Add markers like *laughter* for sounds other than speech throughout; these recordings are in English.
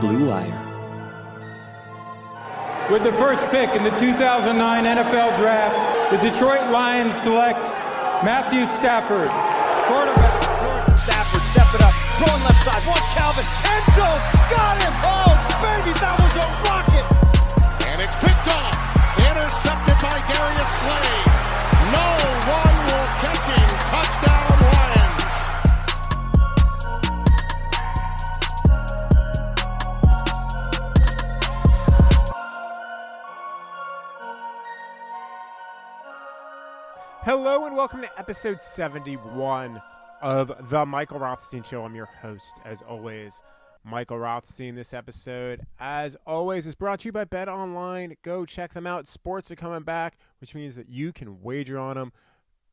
Blue Wire. With the first pick in the 2009 NFL Draft, the Detroit Lions select Matthew Stafford, quarterback. Stafford, step it up, throwing left side, watch Calvin, end zone, got him! Oh, baby, that was a rocket! And it's picked off, intercepted by Darius Slay. No one will catch him. Touchdown, Hello and welcome to episode 71 of The Michael Rothstein Show. I'm your host, as always, Michael Rothstein. This episode, as always, is brought to you by Bet Online. Go check them out. Sports are coming back, which means that you can wager on them.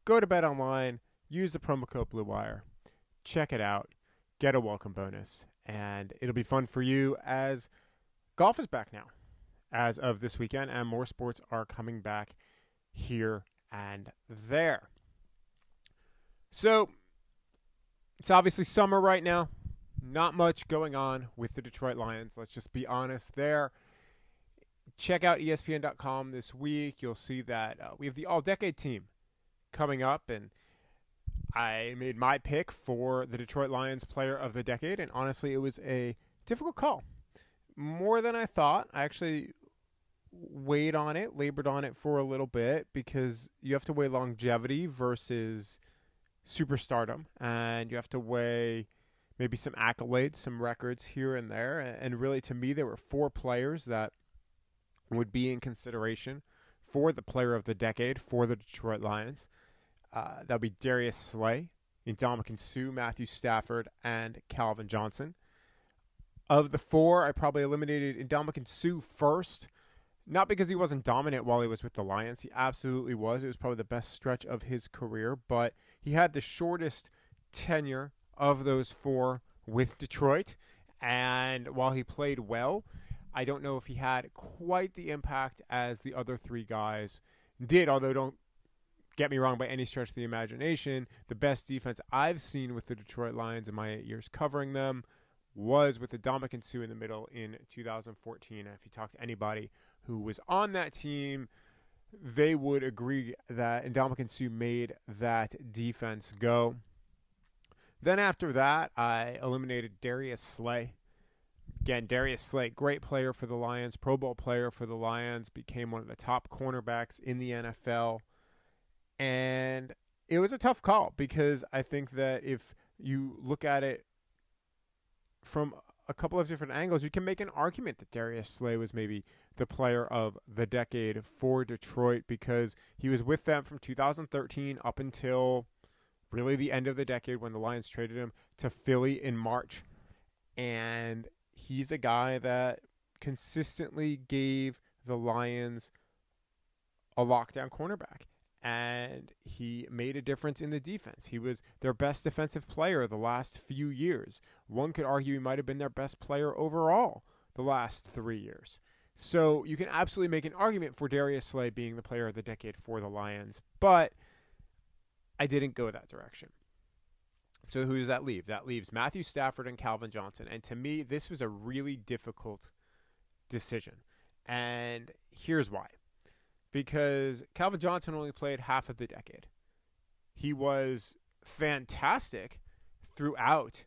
Go to Bet Online, use the promo code BlueWire, check it out, get a welcome bonus, and it'll be fun for you as golf is back now as of this weekend, and more sports are coming back here and there. So it's obviously summer right now. Not much going on with the Detroit Lions. Let's just be honest there. Check out ESPN.com this week. You'll see that uh, we have the all decade team coming up, and I made my pick for the Detroit Lions player of the decade, and honestly, it was a difficult call. More than I thought. I actually weighed on it, labored on it for a little bit because you have to weigh longevity versus superstardom, and you have to weigh maybe some accolades, some records here and there. And really, to me, there were four players that would be in consideration for the player of the decade for the Detroit Lions. Uh, that would be Darius Slay, Ndamukong Suh, Matthew Stafford, and Calvin Johnson. Of the four, I probably eliminated Ndamukong Suh first. Not because he wasn't dominant while he was with the Lions. He absolutely was. It was probably the best stretch of his career, but he had the shortest tenure of those four with Detroit. And while he played well, I don't know if he had quite the impact as the other three guys did, although don't get me wrong by any stretch of the imagination. The best defense I've seen with the Detroit Lions in my eight years covering them was with Ndamukong Suh in the middle in 2014. And if you talk to anybody who was on that team, they would agree that Ndamukong Suh made that defense go. Then after that, I eliminated Darius Slay. Again, Darius Slay, great player for the Lions, Pro Bowl player for the Lions, became one of the top cornerbacks in the NFL. And it was a tough call because I think that if you look at it from a couple of different angles, you can make an argument that Darius Slay was maybe the player of the decade for Detroit because he was with them from 2013 up until really the end of the decade when the Lions traded him to Philly in March. And he's a guy that consistently gave the Lions a lockdown cornerback. And he made a difference in the defense. He was their best defensive player the last few years. One could argue he might have been their best player overall the last three years. So you can absolutely make an argument for Darius Slay being the player of the decade for the Lions, but I didn't go that direction. So who does that leave? That leaves Matthew Stafford and Calvin Johnson. And to me, this was a really difficult decision. And here's why. Because Calvin Johnson only played half of the decade. He was fantastic throughout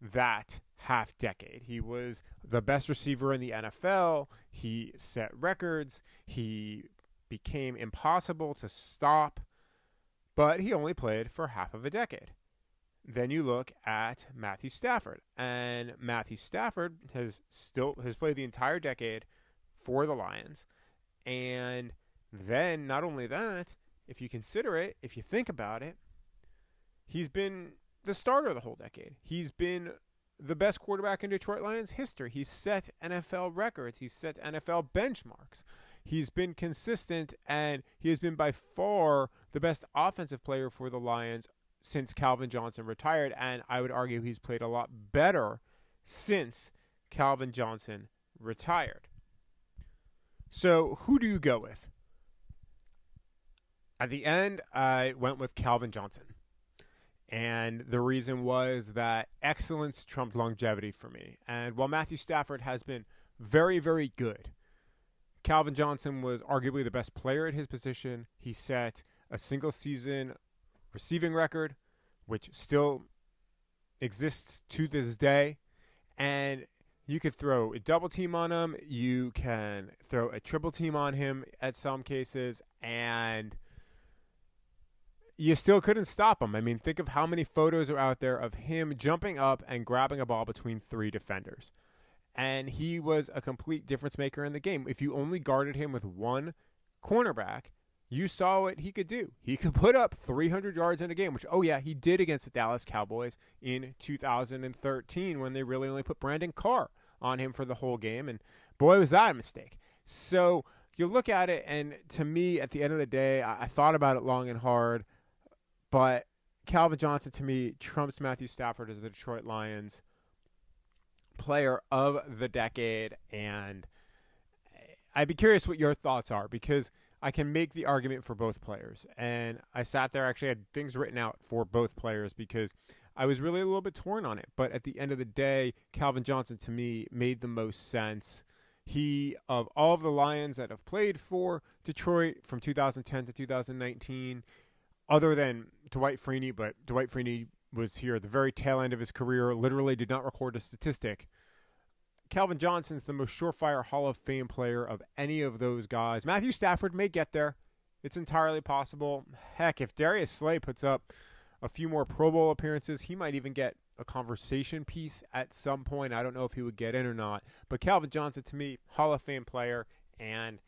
that half decade. He was the best receiver in the NFL. He set records. He became impossible to stop, but he only played for half of a decade. Then you look at Matthew Stafford, and Matthew Stafford has still has played the entire decade for the Lions. And then not only that, if you consider it, if you think about it, he's been the starter the whole decade. He's been the best quarterback in Detroit Lions history. He's set NFL records. He's set NFL benchmarks. He's been consistent and he has been by far the best offensive player for the Lions since Calvin Johnson retired. And I would argue he's played a lot better since Calvin Johnson retired. So, who do you go with? At the end, I went with Calvin Johnson. And the reason was that excellence trumped longevity for me. And while Matthew Stafford has been very, very good, Calvin Johnson was arguably the best player at his position. He set a single season receiving record, which still exists to this day. And you could throw a double team on him, you can throw a triple team on him at some cases, and you still couldn't stop him. I mean, think of how many photos are out there of him jumping up and grabbing a ball between three defenders. And he was a complete difference maker in the game. If you only guarded him with one cornerback, you saw what he could do. He could put up 300 yards in a game, which, oh, yeah, he did against the Dallas Cowboys in 2013 when they really only put Brandon Carr on him for the whole game. And boy, was that a mistake. So you look at it, and to me, at the end of the day, I, I thought about it long and hard. But Calvin Johnson to me trumps Matthew Stafford as the Detroit Lions player of the decade and I'd be curious what your thoughts are because I can make the argument for both players. And I sat there actually had things written out for both players because I was really a little bit torn on it. But at the end of the day, Calvin Johnson to me made the most sense. He of all of the Lions that have played for Detroit from 2010 to 2019, other than Dwight Freeney, but Dwight Freeney was here at the very tail end of his career, literally did not record a statistic. Calvin Johnson's the most surefire Hall of Fame player of any of those guys. Matthew Stafford may get there. It's entirely possible. Heck, if Darius Slay puts up a few more Pro Bowl appearances, he might even get a conversation piece at some point. I don't know if he would get in or not. But Calvin Johnson, to me, Hall of Fame player. And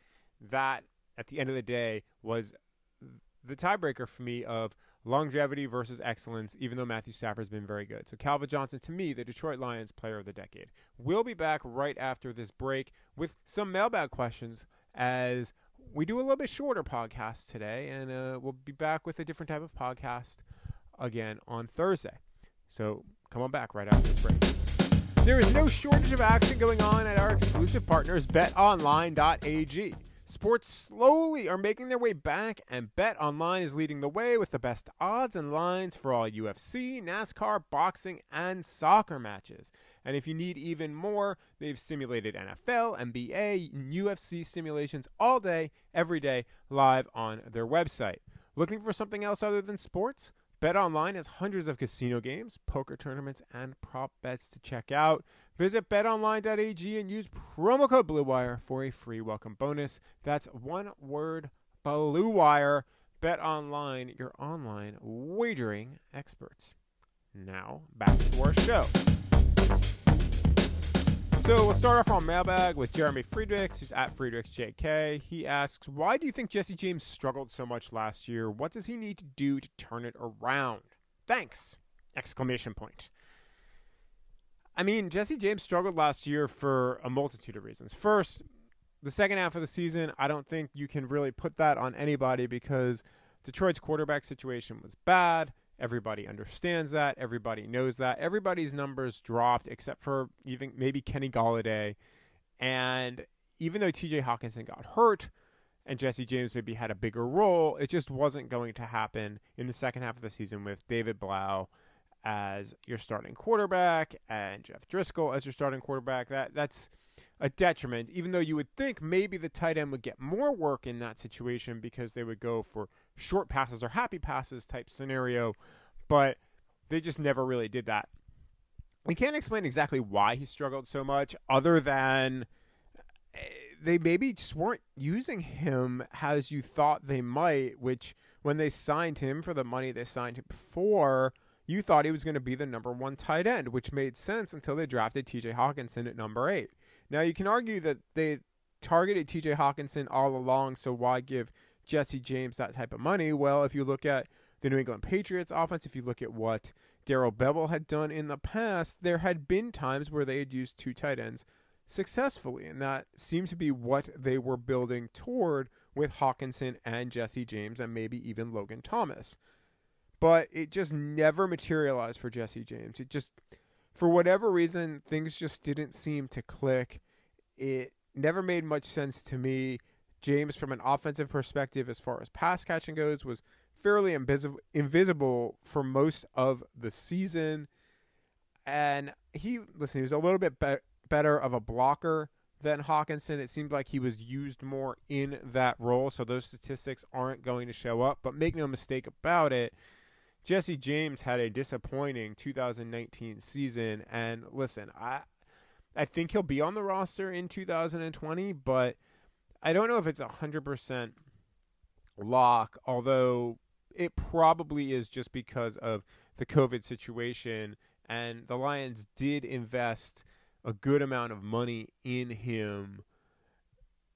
that, at the end of the day, was the tiebreaker for me of longevity versus excellence, even though Matthew Stafford's been very good. So Calvin Johnson, to me, the Detroit Lions player of the decade. We'll be back right after this break with some mailbag questions as we do a little bit shorter podcast today, and uh, we'll be back with a different type of podcast again on Thursday. So come on back right after this break. There is no shortage of action going on at our exclusive partners, betonline.ag. Sports slowly are making their way back, and Bet Online is leading the way with the best odds and lines for all UFC, NASCAR, boxing, and soccer matches. And if you need even more, they've simulated NFL, NBA, and UFC simulations all day, every day, live on their website. Looking for something else other than sports? BetOnline has hundreds of casino games, poker tournaments, and prop bets to check out. Visit betonline.ag and use promo code BlueWire for a free welcome bonus. That's one word BlueWire. BetOnline, your online wagering experts. Now, back to our show. So we'll start off on mailbag with Jeremy Friedrichs, who's at FriedrichsJK. He asks, "Why do you think Jesse James struggled so much last year? What does he need to do to turn it around?" Thanks! Exclamation point. I mean, Jesse James struggled last year for a multitude of reasons. First, the second half of the season, I don't think you can really put that on anybody because Detroit's quarterback situation was bad. Everybody understands that. Everybody knows that. Everybody's numbers dropped except for even maybe Kenny Golladay. And even though TJ Hockenson got hurt and Jesse James maybe had a bigger role, it just wasn't going to happen in the second half of the season with David Blough as your starting quarterback and Jeff Driskel as your starting quarterback. That that's a detriment, even though you would think maybe the tight end would get more work in that situation because they would go for short passes or happy passes type scenario, but they just never really did that. We can't explain exactly why he struggled so much, other than eh, they maybe just weren't using him as you thought they might, which when they signed him for the money they signed him for, you thought he was going to be the number one tight end, which made sense until they drafted TJ Hockenson at number eight. Now, you can argue that they targeted TJ Hockenson all along, so why give Jesse James that type of money? Well, if you look at the New England Patriots offense, if you look at what Darrell Bevell had done in the past, there had been times where they had used two tight ends successfully, and that seemed to be what they were building toward with Hockenson and Jesse James and maybe even Logan Thomas. But it just never materialized for Jesse James. It just for whatever reason, things just didn't seem to click. It never made much sense to me. James, from an offensive perspective, as far as pass catching goes, was fairly invisible invisible for most of the season. And he listen, he was a little bit be- better of a blocker than Hockenson. It seemed like he was used more in that role, so those statistics aren't going to show up. But make no mistake about it, Jesse James had a disappointing 2019 season. And listen, I I think he'll be on the roster in 2020, but I don't know if it's 100% lock, although it probably is just because of the COVID situation. And the Lions did invest a good amount of money in him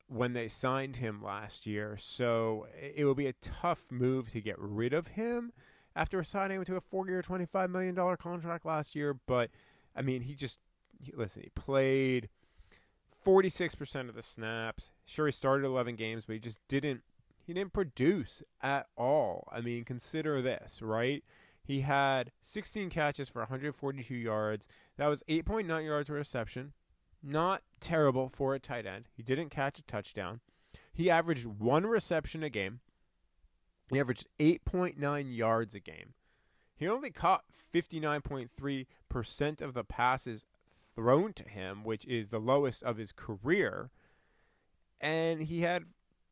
when they signed him last year. So it will be a tough move to get rid of him after signing him to a four year, $25 million contract last year. But, I mean, he just, listen, he played 46% of the snaps. Sure, he started 11 games, but he just didn't. He didn't produce at all. I mean, consider this, right? He had 16 catches for 142 yards. That was 8.9 yards per reception. Not terrible for a tight end. He didn't catch a touchdown. He averaged one reception a game. He averaged 8.9 yards a game. He only caught 59.3% of the passes thrown to him, which is the lowest of his career. And he had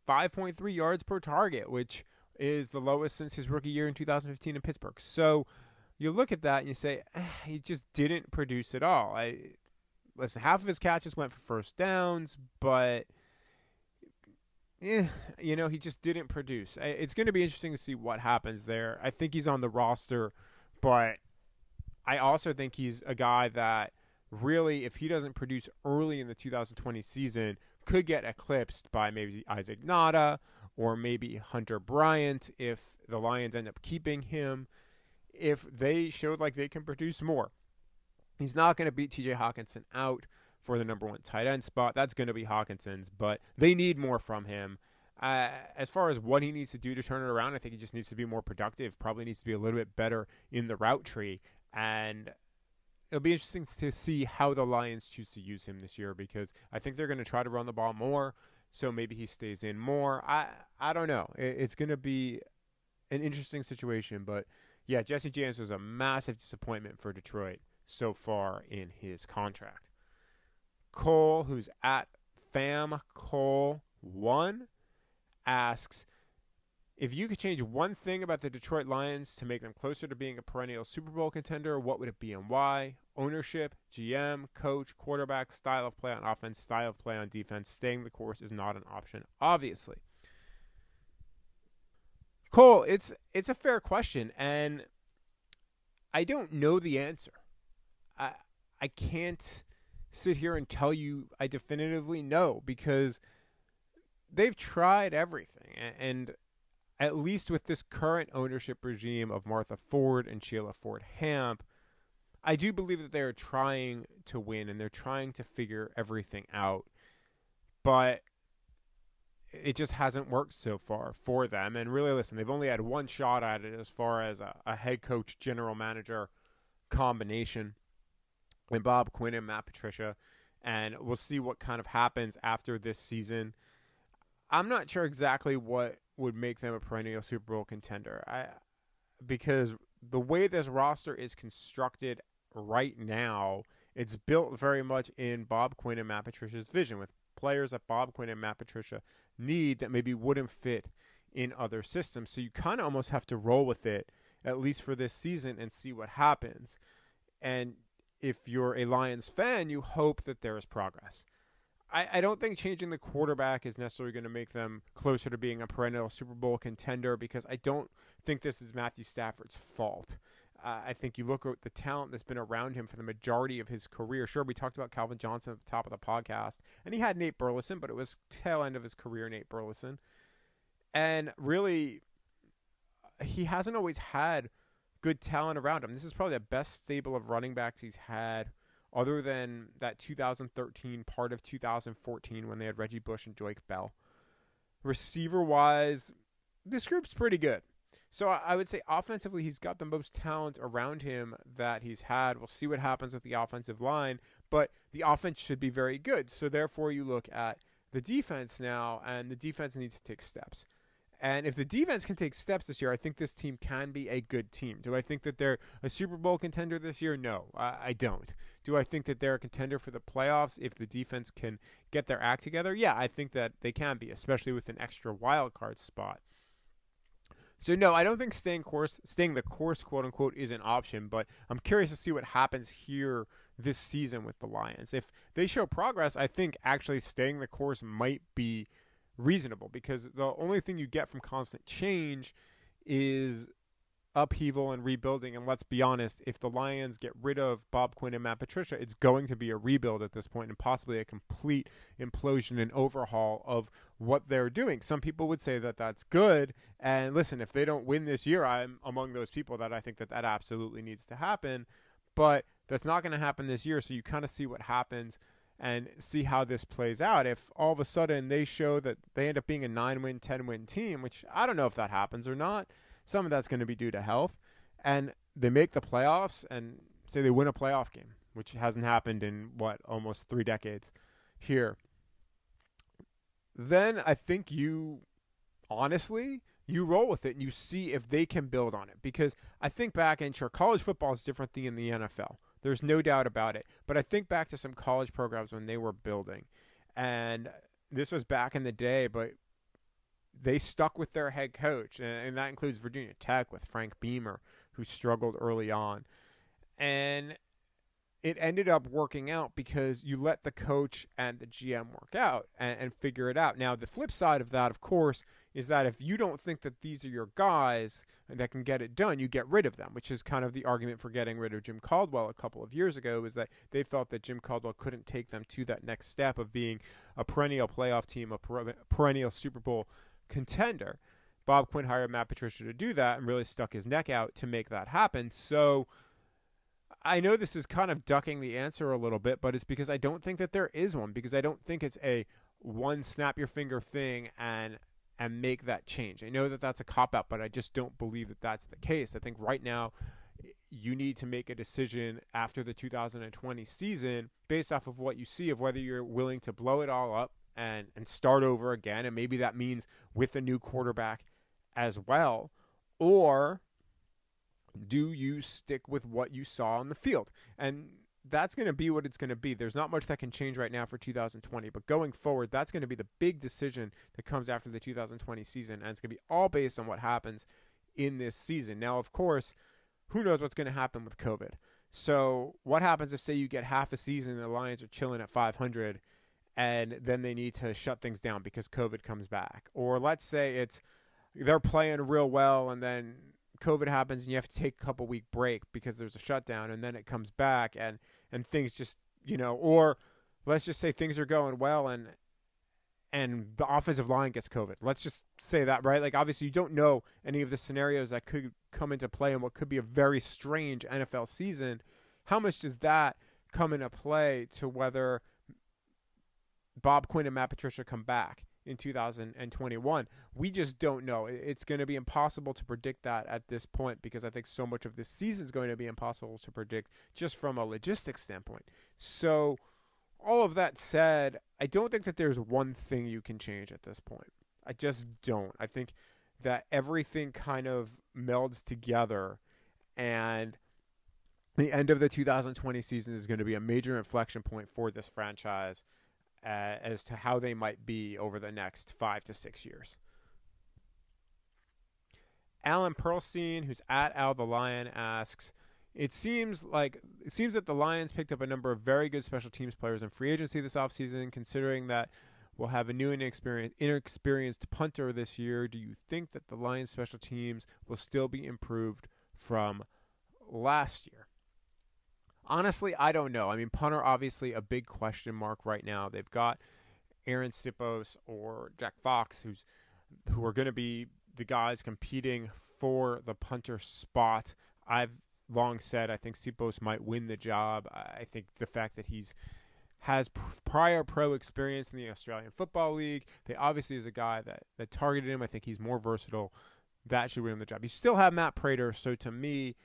5.3 yards per target, which is the lowest since his rookie year in 2015 in Pittsburgh. So you look at that and you say eh, he just didn't produce at all. I listen, half of his catches went for first downs, but yeah, you know, he just didn't produce. It's going to be interesting to see what happens there. I think he's on the roster, but I also think he's a guy that really, if he doesn't produce early in the 2020 season, could get eclipsed by maybe Isaac Nauta or maybe Hunter Bryant if the Lions end up keeping him, if they showed like they can produce more. He's not going to beat TJ Hockenson out for the number one tight end spot. That's going to be Hockenson's, but they need more from him. Uh, as far as what he needs to do to turn it around, I think he just needs to be more productive, probably needs to be a little bit better in the route tree. And it'll be interesting to see how the Lions choose to use him this year because I think they're going to try to run the ball more so maybe he stays in more. I I don't know. It, it's going to be an interesting situation, but yeah, Jesse James was a massive disappointment for Detroit so far in his contract. Cole, who's at Fam Cole one, asks if you could change one thing about the Detroit Lions to make them closer to being a perennial Super Bowl contender, what would it be and why? Ownership, GM, coach, quarterback, style of play on offense, style of play on defense. Staying the course is not an option, obviously. Cole, it's it's a fair question, and I don't know the answer. I I can't sit here and tell you I definitively know because they've tried everything, and at least with this current ownership regime of Martha Ford and Sheila Ford Hamp, I do believe that they're trying to win and they're trying to figure everything out. But it just hasn't worked so far for them. And really, listen, they've only had one shot at it as far as a, a head coach general manager combination and Bob Quinn and Matt Patricia. And we'll see what kind of happens after this season. I'm not sure exactly what would make them a perennial Super Bowl contender. I because the way this roster is constructed right now, it's built very much in Bob Quinn and Matt Patricia's vision with players that Bob Quinn and Matt Patricia need that maybe wouldn't fit in other systems. So you kind of almost have to roll with it at least for this season and see what happens. And if you're a Lions fan, you hope that there is progress. I, I don't think changing the quarterback is necessarily going to make them closer to being a perennial Super Bowl contender because I don't think this is Matthew Stafford's fault. Uh, I think you look at the talent that's been around him for the majority of his career. Sure, we talked about Calvin Johnson at the top of the podcast, and he had Nate Burleson, but it was tail end of his career, Nate Burleson. And really, he hasn't always had good talent around him. This is probably the best stable of running backs he's had – other than that 2013 part of 2014 when they had Reggie Bush and Joique Bell. Receiver wise, this group's pretty good. So I would say offensively, he's got the most talent around him that he's had. We'll see what happens with the offensive line, but the offense should be very good. So therefore, you look at the defense now, and the defense needs to take steps. And if the defense can take steps this year, I think this team can be a good team. Do I think that they're a Super Bowl contender this year? No, I, I don't. Do I think that they're a contender for the playoffs if the defense can get their act together? Yeah, I think that they can be, especially with an extra wild card spot. So no, I don't think staying course, staying the course, quote unquote, is an option. But I'm curious to see what happens here this season with the Lions. If they show progress, I think actually staying the course might be reasonable because the only thing you get from constant change is upheaval and rebuilding. And let's be honest, if the Lions get rid of Bob Quinn and Matt Patricia, it's going to be a rebuild at this point and possibly a complete implosion and overhaul of what they're doing. Some people would say that that's good. And listen, if they don't win this year, I'm among those people that I think that that absolutely needs to happen. But that's not going to happen this year. So you kind of see what happens and see how this plays out. If all of a sudden they show that they end up being a nine win, 10 win team, which I don't know if that happens or not, some of that's going to be due to health, and they make the playoffs and say they win a playoff game, which hasn't happened in what, almost three decades here, then I think you honestly you roll with it and you see if they can build on it because I think back and sure college football is different than in the NFL. There's no doubt about it. But I think back to some college programs when they were building, and this was back in the day, but they stuck with their head coach, and, and that includes Virginia Tech with Frank Beamer, who struggled early on. And it ended up working out because you let the coach and the GM work out and, and, figure it out. Now, the flip side of that, of course, is that if you don't think that these are your guys that can get it done, you get rid of them, which is kind of the argument for getting rid of Jim Caldwell a couple of years ago, is that they felt that Jim Caldwell couldn't take them to that next step of being a perennial playoff team, a perennial Super Bowl contender. Bob Quinn hired Matt Patricia to do that and really stuck his neck out to make that happen. So, I know this is kind of ducking the answer a little bit, but it's because I don't think that there is one because I don't think it's a one snap your finger thing and and make that change. I know that that's a cop out, but I just don't believe that that's the case. I think right now you need to make a decision after the 2020 season based off of what you see of whether you're willing to blow it all up and and start over again and maybe that means with a new quarterback as well or do you stick with what you saw on the field? And that's going to be what it's going to be. There's not much that can change right now for 2020, but going forward, that's going to be the big decision that comes after the 2020 season, and it's going to be all based on what happens in this season. Now, of course, who knows what's going to happen with COVID? So, what happens if, say, you get half a season and the Lions are chilling at 500 and then they need to shut things down because COVID comes back? Or let's say it's they're playing real well and then COVID happens and you have to take a couple week break because there's a shutdown and then it comes back and and things just you know or let's just say things are going well and and the offensive line gets COVID. Let's just say that, right? Like obviously you don't know any of the scenarios that could come into play in what could be a very strange NFL season. How much does that come into play to whether Bob Quinn and Matt Patricia come back? In 2021. We just don't know. It's going to be impossible to predict that at this point because I think so much of this season is going to be impossible to predict just from a logistics standpoint. So, all of that said, I don't think that there's one thing you can change at this point. I just don't. I think that everything kind of melds together and the end of the 2020 season is going to be a major inflection point for this franchise uh, as to how they might be over the next five to six years. Alan Perlstein, who's at Al the Lion, asks, it seems like it seems that the Lions picked up a number of very good special teams players in free agency this offseason, considering that we'll have a new inexperienced, inexperienced punter this year. Do you think that the Lions special teams will still be improved from last year? Honestly, I don't know. I mean, punter obviously a big question mark right now. They've got Arryn Siposs or Jack Fox, who's who are going to be the guys competing for the punter spot. I've long said I think Siposs might win the job. I think the fact that he's has prior pro experience in the Australian Football League. They obviously is a guy that that targeted him. I think he's more versatile. That should win the job. You still have Matt Prater, so to me,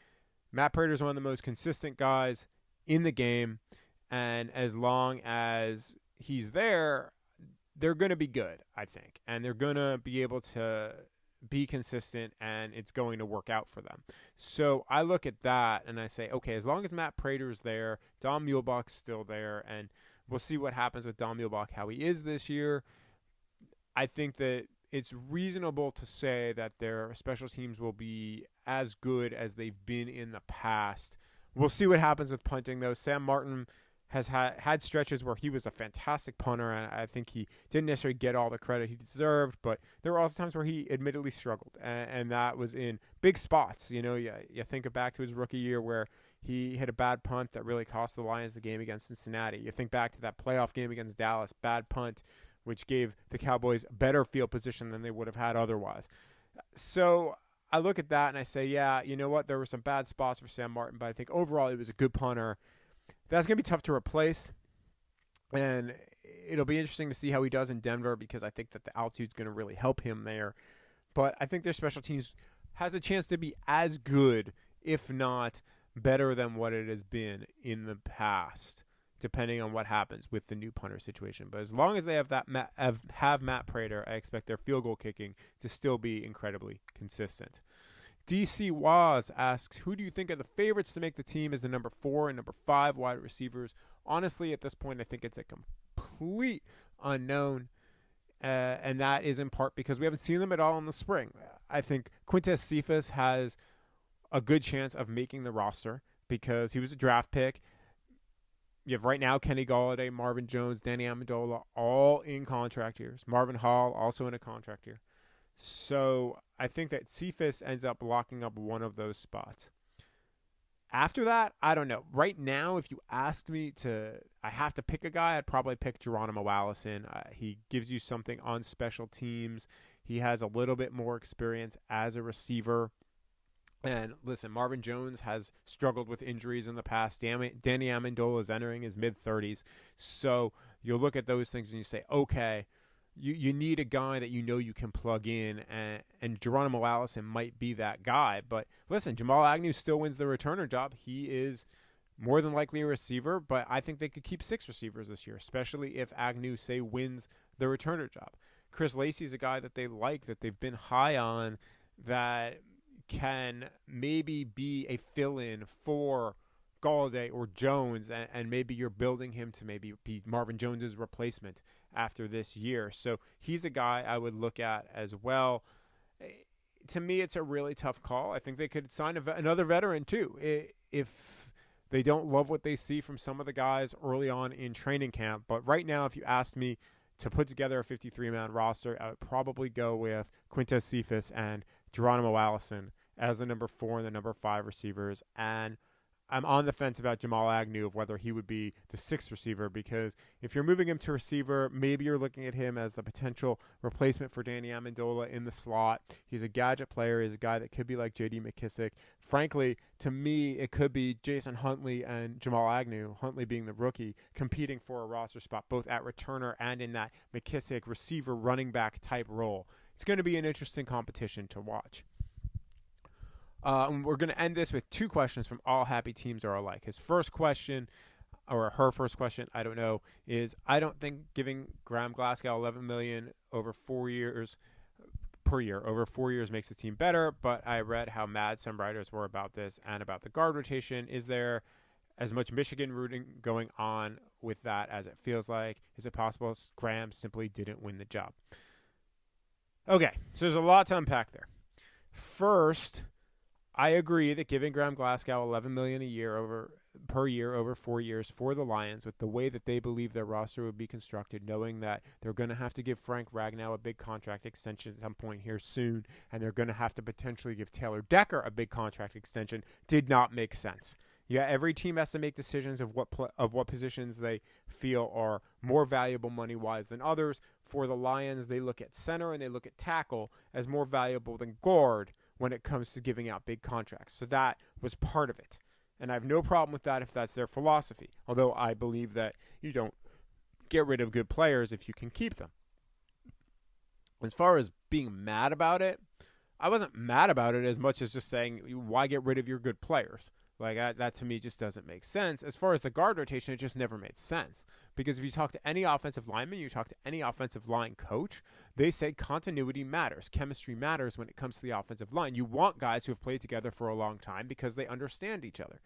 Matt Prater is one of the most consistent guys in the game, and as long as he's there, they're going to be good, I think, and they're going to be able to be consistent and it's going to work out for them. So I look at that and I say, okay, as long as Matt Prater's there, Don Muhlbach's still there, and we'll see what happens with Don Muhlbach, how he is this year. I think that it's reasonable to say that their special teams will be as good as they've been in the past. We'll see what happens with punting, though. Sam Martin has had had stretches where he was a fantastic punter, and I think he didn't necessarily get all the credit he deserved. But there were also times where he admittedly struggled, and, and that was in big spots. You know, you, you think back to his rookie year where he hit a bad punt that really cost the Lions the game against Cincinnati. You think back to that playoff game against Dallas, bad punt, which gave the Cowboys a better field position than they would have had otherwise. So I look at that and I say, yeah, you know what? There were some bad spots for Sam Martin, but I think overall he was a good punter that's going to be tough to replace. And it'll be interesting to see how he does in Denver because I think that the altitude's going to really help him there. But I think their special teams has a chance to be as good, if not better than what it has been in the past, depending on what happens with the new punter situation. But as long as they have that have, have Matt Prater, I expect their field goal kicking to still be incredibly consistent. DC Waz asks, Who do you think are the favorites to make the team as the number four and number five wide receivers? Honestly, at this point, I think it's a complete unknown. Uh, and that is in part because we haven't seen them at all in the spring. I think Quintez Cephus has a good chance of making the roster because he was a draft pick. You have right now Kenny Golladay, Marvin Jones, Danny Amendola, all in contract years. Marvin Hall also in a contract year. So I think that Cephus ends up locking up one of those spots. After that, I don't know. Right now, if you asked me to, I have to pick a guy, I'd probably pick Geronimo Allison. Uh, he gives you something on special teams. He has a little bit more experience as a receiver. And listen, Marvin Jones has struggled with injuries in the past. Danny Amendola is entering his mid 30s. So you'll look at those things and you say, okay, you, you need a guy that you know you can plug in, and, and Geronimo Allison might be that guy. But listen, Jamal Agnew still wins the returner job. He is more than likely a receiver, but I think they could keep six receivers this year, especially if Agnew, say, wins the returner job. Chris Lacey is a guy that they like, that they've been high on, that can maybe be a fill in for Golladay or Jones, and, and, maybe you're building him to maybe be Marvin Jones's replacement after this year. So he's a guy I would look at as well. To me, it's a really tough call. I think they could sign a, another veteran too if they don't love what they see from some of the guys early on in training camp. But right now, if you asked me to put together a 53 man roster, I would probably go with Quintez Cephus and Geronimo Allison as the number four and the number five receivers. And I'm on the fence about Jamal Agnew of whether he would be the sixth receiver because if you're moving him to receiver, maybe you're looking at him as the potential replacement for Danny Amendola in the slot. He's a gadget player. He's a guy that could be like J.D. McKissick. Frankly, to me, it could be Jason Huntley and Jamal Agnew, Huntley being the rookie, competing for a roster spot both at returner and in that McKissick receiver running back type role. It's going to be an interesting competition to watch. Uh, we're going to end this with two questions from All Happy Teams Are Alike. His first question, or her first question, I don't know, is I don't think giving Graham Glasgow 11 million over four years per year over four years makes the team better. But I read how mad some writers were about this and about the guard rotation. Is there as much Michigan rooting going on with that as it feels like? Is it possible Graham simply didn't win the job? Okay, so there's a lot to unpack there. First, I agree that giving Graham Glasgow 11 million a year over per year over 4 years for the Lions with the way that they believe their roster would be constructed knowing that they're going to have to give Frank Ragnow a big contract extension at some point here soon and they're going to have to potentially give Taylor Decker a big contract extension did not make sense. Yeah, every team has to make decisions of what pl- of what positions they feel are more valuable money wise than others. For the Lions, they look at center and they look at tackle as more valuable than guard when it comes to giving out big contracts. So that was part of it. And I have no problem with that if that's their philosophy. Although I believe that you don't get rid of good players if you can keep them. As far as being mad about it, I wasn't mad about it as much as just saying, why get rid of your good players? Like that, that to me just doesn't make sense. As far as the guard rotation, it just never made sense. Because if you talk to any offensive lineman, you talk to any offensive line coach, they say continuity matters, chemistry matters when it comes to the offensive line. You want guys who have played together for a long time because they understand each other.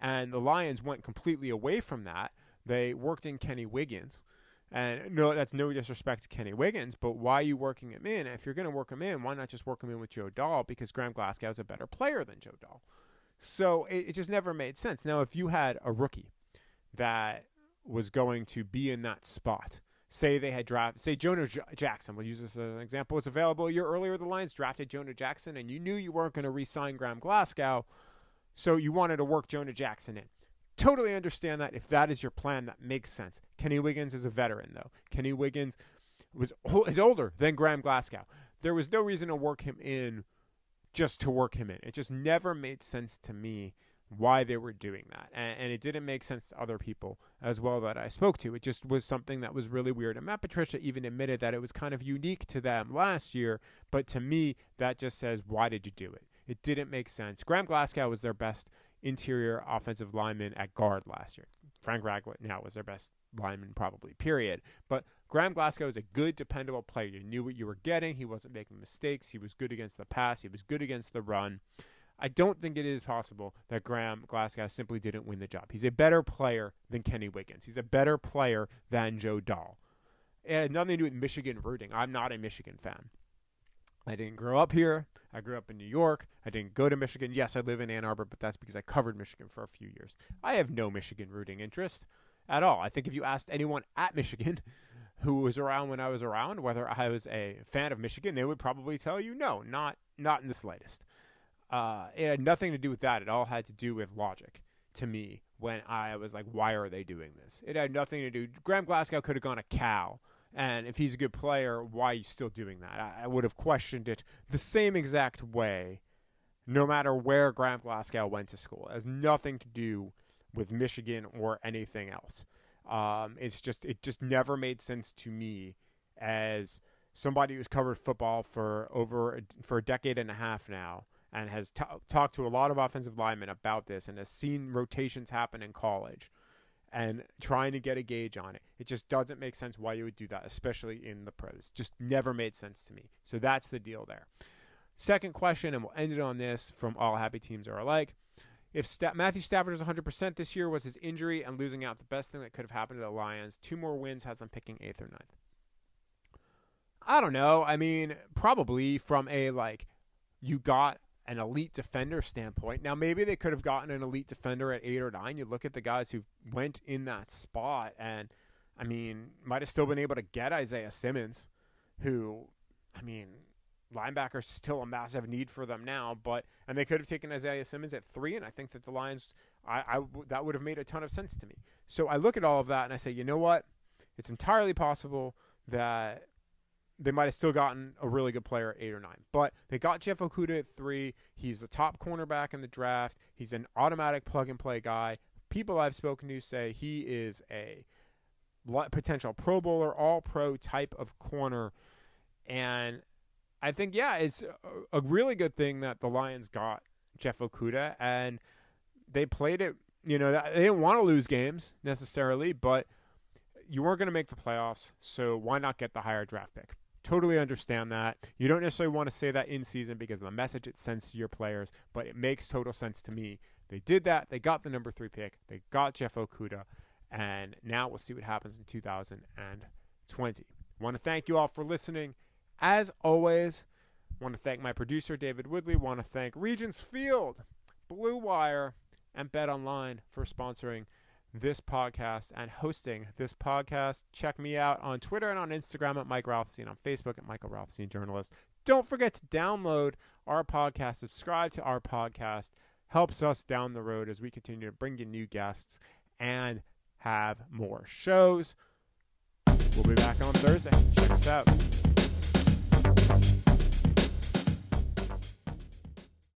And the Lions went completely away from that. They worked in Kenny Wiggins. And no, that's no disrespect to Kenny Wiggins, but why are you working him in? If you're going to work him in, why not just work him in with Joe Dahl? Because Graham Glasgow is a better player than Joe Dahl. So it, it just never made sense. Now, if you had a rookie that was going to be in that spot, say they had drafted, say Jonah J- Jackson, we'll use this as an example, it's available a year earlier. The Lions drafted Jonah Jackson, and you knew you weren't going to re-sign Graham Glasgow, so you wanted to work Jonah Jackson in. Totally understand that. If that is your plan, that makes sense. Kenny Wiggins is a veteran, though. Kenny Wiggins was is older than Graham Glasgow. There was no reason to work him in just to work him in. It just never made sense to me why they were doing that. And, and, it didn't make sense to other people as well that I spoke to. It just was something that was really weird. And Matt Patricia even admitted that it was kind of unique to them last year. But to me, that just says, why did you do it? It didn't make sense. Graham Glasgow was their best interior offensive lineman at guard last year. Frank Ragnow was their best lineman, probably, period. But Graham Glasgow is a good, dependable player. You knew what you were getting. He wasn't making mistakes. He was good against the pass. He was good against the run. I don't think it is possible that Graham Glasgow simply didn't win the job. He's a better player than Kenny Wiggins. He's a better player than Joe Dahl. Had nothing to do with Michigan rooting. I'm not a Michigan fan. I didn't grow up here. I grew up in New York. I didn't go to Michigan. Yes, I live in Ann Arbor, but that's because I covered Michigan for a few years. I have no Michigan rooting interest at all. I think if you asked anyone at Michigan *laughs* who was around when I was around whether I was a fan of Michigan, they would probably tell you no, not not in the slightest. Uh, it had nothing to do with that. It all had to do with logic to me when I was like, why are they doing this? It had nothing to do. Graham Glasgow could have gone a cow. and if he's a good player, why are you still doing that? I, I would have questioned it the same exact way, no matter where Graham Glasgow went to school. It has nothing to do with Michigan or anything else. Um, it's just it just never made sense to me as somebody who's covered football for over for a decade and a half now and has t- talked to a lot of offensive linemen about this and has seen rotations happen in college and trying to get a gauge on it. It just doesn't make sense why you would do that, especially in the pros. Just never made sense to me. So that's the deal there. Second question, and we'll end it on this from All Happy Teams Are Alike. If Matthew Stafford is 100% this year, was his injury and losing out the best thing that could have happened to the Lions? Two more wins has them picking eighth or ninth. I don't know. I mean, probably from a like, you got an elite defender standpoint. Now, maybe they could have gotten an elite defender at eight or nine. You look at the guys who went in that spot, and I mean, might have still been able to get Isaiah Simmons, who, I mean, linebackers still a massive need for them now. But and they could have taken Isaiah Simmons at three, and I think that the Lions, I, I that would have made a ton of sense to me. So I look at all of that and I say, you know what? It's entirely possible that they might have still gotten a really good player at eight or nine. But they got Jeff Okudah at three. He's the top cornerback in the draft. He's an automatic plug and play guy. People I've spoken to say he is a potential Pro Bowler, All Pro type of corner. And I think, yeah, it's a really good thing that the Lions got Jeff Okudah And they played it, you know, they didn't want to lose games necessarily, but you weren't going to make the playoffs. So why not get the higher draft pick? Totally understand that. You don't necessarily want to say that in season because of the message it sends to your players, but it makes total sense to me. They did that. They got the number three pick. They got Jeff Okudah, and now we'll see what happens in 2020. I Want to thank you all for listening. As always, want to thank my producer David Woodley. Want to thank Regents Field, Blue Wire, and Bet Online for sponsoring this podcast and hosting this podcast. Check me out on Twitter and on Instagram at Mike Rothstein, on Facebook at Michael Rothstein Journalist. Don't forget to download our podcast, subscribe to our podcast. Helps us down the road as we continue to bring you new guests and have more shows. We'll be back on Thursday. Check us out.